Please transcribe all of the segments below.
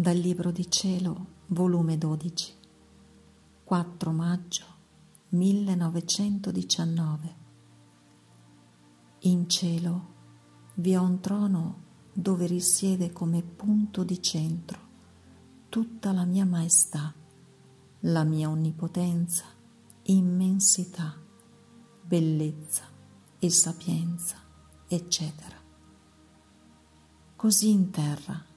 Dal Libro di Cielo, volume 12, 4 maggio 1919. In cielo vi ho un trono dove risiede come punto di centro tutta la mia maestà, la mia onnipotenza, immensità, bellezza e sapienza, eccetera. Così in terra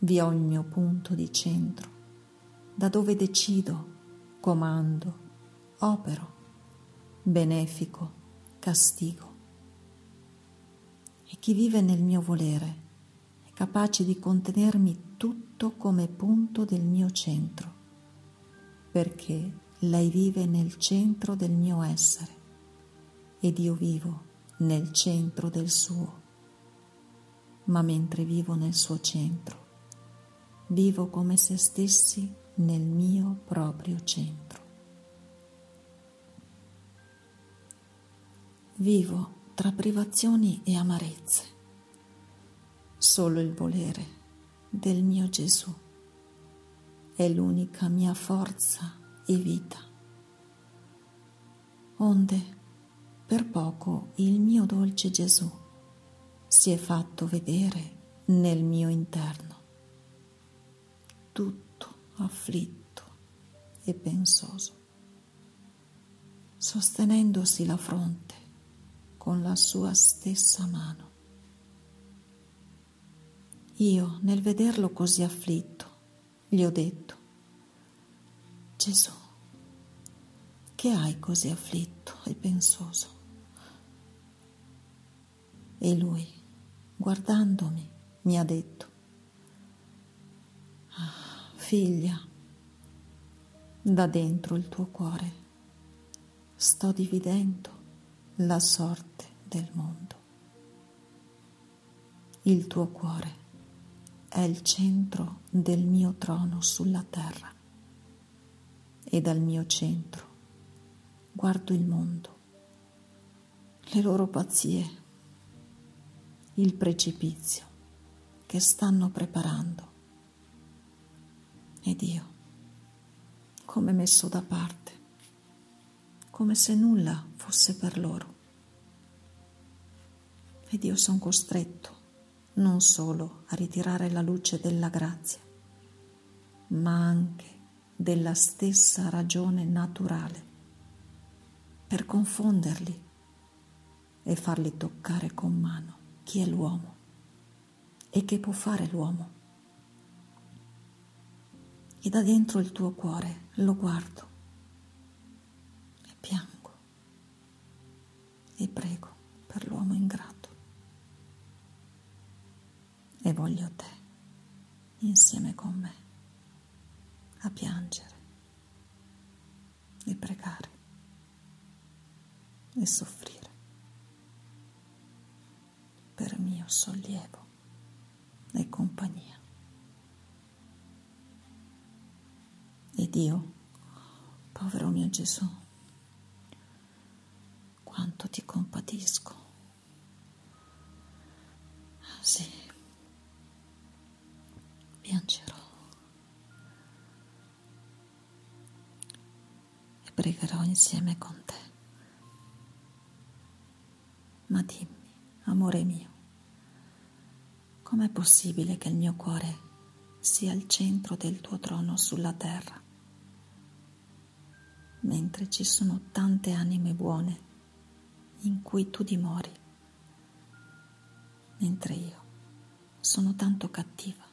vi ho il mio punto di centro, da dove decido, comando, opero, benefico, castigo. E chi vive nel mio volere è capace di contenermi tutto come punto del mio centro, perché lei vive nel centro del mio essere ed io vivo nel centro del suo. Ma mentre vivo nel suo centro, vivo come se stessi nel mio proprio centro. Vivo tra privazioni e amarezze. Solo il volere del mio Gesù è l'unica mia forza e vita. Onde, per poco il mio dolce Gesù si è fatto vedere nel mio interno tutto afflitto e pensoso, sostenendosi la fronte con la sua stessa mano. Io, nel vederlo così afflitto, gli ho detto, Gesù, che hai così afflitto e pensoso? E lui, guardandomi, mi ha detto, Figlia, da dentro il tuo cuore sto dividendo la sorte del mondo. Il tuo cuore è il centro del mio trono sulla terra e dal mio centro guardo il mondo, le loro pazzie, il precipizio che stanno preparando ed io, come messo da parte, come se nulla fosse per loro. Ed io sono costretto non solo a ritirare la luce della grazia, ma anche della stessa ragione naturale, per confonderli e farli toccare con mano chi è l'uomo e che può fare l'uomo e da dentro il tuo cuore lo guardo. E piango. E prego per l'uomo ingrato. E voglio te insieme con me a piangere e pregare e soffrire per mio sollievo e compagnia. E Dio, povero mio Gesù, quanto ti compatisco. Sì, piangerò e pregherò insieme con te. Ma dimmi, amore mio, com'è possibile che il mio cuore sia il centro del tuo trono sulla terra? Mentre ci sono tante anime buone in cui tu dimori, mentre io sono tanto cattiva.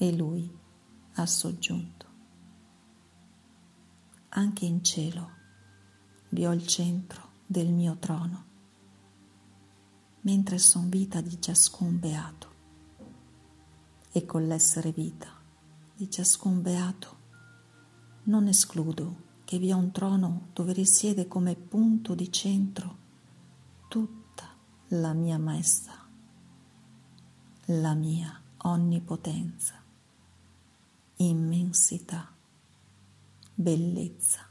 E lui ha soggiunto, anche in cielo vi ho il centro del mio trono, mentre son vita di ciascun beato, e con l'essere vita di ciascun beato non escludo che vi è un trono dove risiede come punto di centro tutta la mia maestà, la mia onnipotenza, immensità, bellezza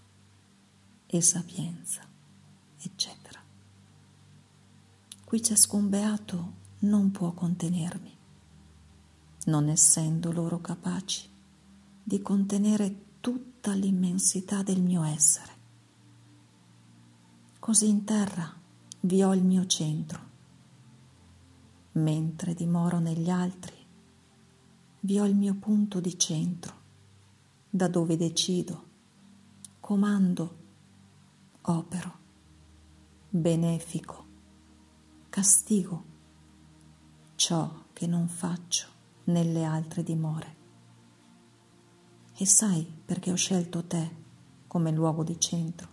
e sapienza, eccetera. Qui ciascun beato non può contenermi, non essendo loro capaci di contenere tutta l'immensità del mio essere. Così in terra vi ho il mio centro, mentre dimoro negli altri vi ho il mio punto di centro, da dove decido, comando, opero, benefico, castigo ciò che non faccio nelle altre dimore. E sai perché ho scelto te come luogo di centro?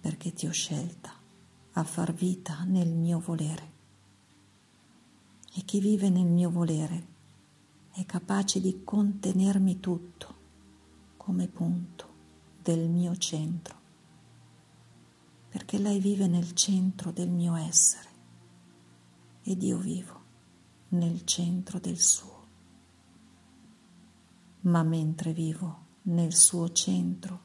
Perché ti ho scelta a far vita nel mio volere. E chi vive nel mio volere è capace di contenermi tutto come punto del mio centro, perché lei vive nel centro del mio essere ed io vivo nel centro del suo ma mentre vivo nel suo centro,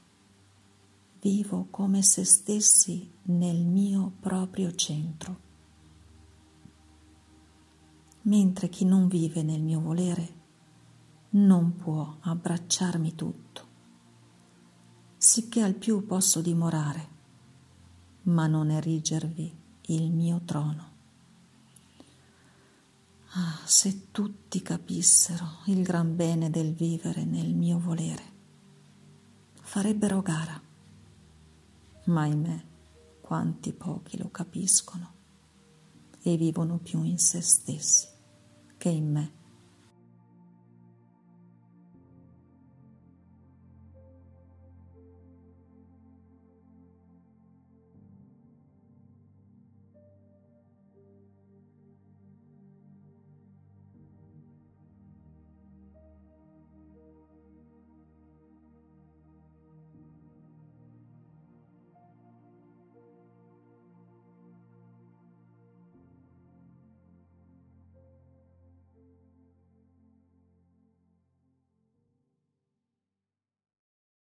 vivo come se stessi nel mio proprio centro. Mentre chi non vive nel mio volere non può abbracciarmi tutto, sicché al più posso dimorare, ma non erigervi il mio trono. Ah, se tutti capissero il gran bene del vivere nel mio volere, farebbero gara. Ma ahimè, quanti pochi lo capiscono e vivono più in se stessi che in me.